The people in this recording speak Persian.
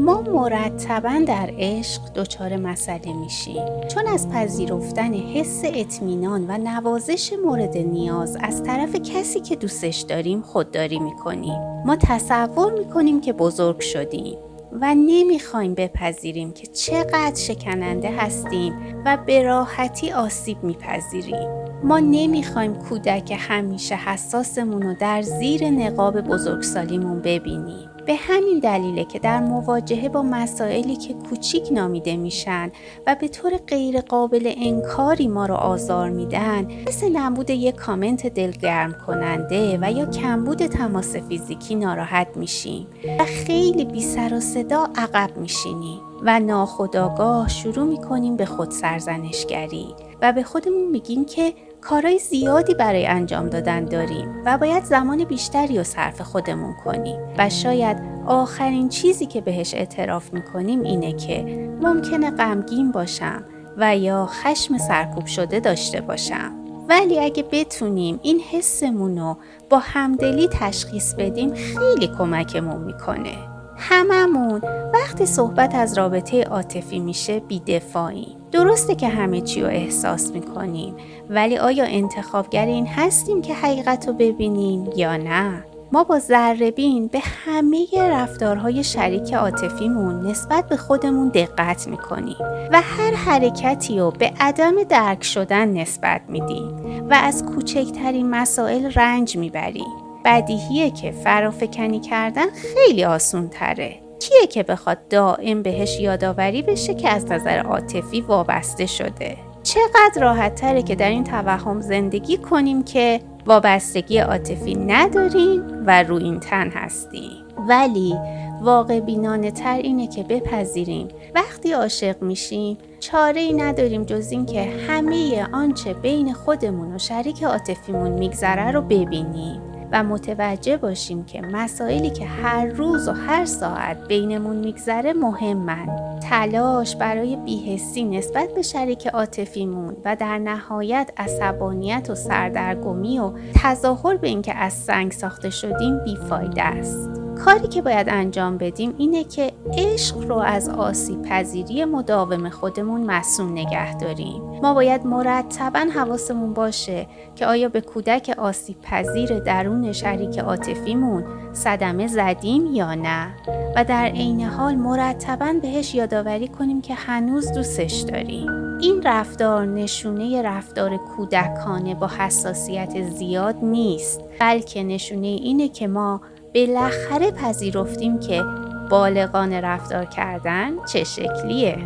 ما مرتبا در عشق دچار مسئله میشیم. چون از پذیرفتن حس اطمینان و نوازش مورد نیاز از طرف کسی که دوستش داریم خودداری می‌کنیم. ما تصور می‌کنیم که بزرگ شدیم و نمی‌خوایم بپذیریم که چقدر شکننده هستیم و به راحتی آسیب میپذیریم. ما نمی‌خوایم کودک همیشه حساسمون رو در زیر نقاب بزرگسالیمون ببینیم. به همین دلیله که در مواجهه با مسائلی که کوچیک نامیده میشن و به طور غیر قابل انکاری ما رو آزار میدن مثل نبود یک کامنت دلگرم کننده و یا کمبود تماس فیزیکی ناراحت میشیم و خیلی بی سر و صدا عقب میشینیم و ناخداگاه شروع می‌کنیم به خود سرزنشگری و به خودمون میگیم که کارهای زیادی برای انجام دادن داریم و باید زمان بیشتری رو صرف خودمون کنیم. و شاید آخرین چیزی که بهش اعتراف می‌کنیم اینه که ممکنه غمگین باشم و یا خشم سرکوب شده داشته باشم. ولی اگه بتونیم این حسمون رو با همدلی تشخیص بدیم خیلی کمکمون می‌کنه. هممون وقتی صحبت از رابطه عاطفی میشه بیدفاعیم. درسته که همه چی رو احساس می‌کنیم ولی آیا انتخابگر این هستیم که حقیقت رو ببینیم یا نه؟ ما با ذربین به همه رفتارهای شریک عاطفیمون نسبت به خودمون دقت می‌کنیم و هر حرکتی رو به عدم درک شدن نسبت میدیم و از کوچکترین مسائل رنج می‌بریم بدیهیه که فرافکنی کردن خیلی آسون تره کیه که بخواد دائم بهش یادآوری بشه که از نظر عاطفی وابسته شده؟ چقدر راحت تره که در این توهم زندگی کنیم که وابستگی عاطفی نداریم و رو این تن هستیم. ولی واقع بینانه تر اینه که بپذیریم. وقتی عاشق میشیم چاره ای نداریم جز اینکه همه آنچه بین خودمون و شریک عاطفیمون میگذره رو ببینیم. و متوجه باشیم که مسائلی که هر روز و هر ساعت بینمون میگذره مهمن. تلاش برای بیهستی نسبت به شریک عاطفیمون و در نهایت عصبانیت و سردرگمی و تظاهر به اینکه از سنگ ساخته شدیم بیفایده است. کاری که باید انجام بدیم اینه که عشق رو از آسیب پذیری مداوم خودمون مسئول نگه داریم. ما باید مرتبا حواسمون باشه که آیا به کودک آسیب پذیر درون شریک عاطفیمون صدمه زدیم یا نه. و در عین حال مرتبا بهش یادآوری کنیم که هنوز دوستش داریم. این رفتار نشونه رفتار کودکانه با حساسیت زیاد نیست بلکه نشونه اینه که ما بالاخره پذیرفتیم که بالغان رفتار کردن چه شکلیه.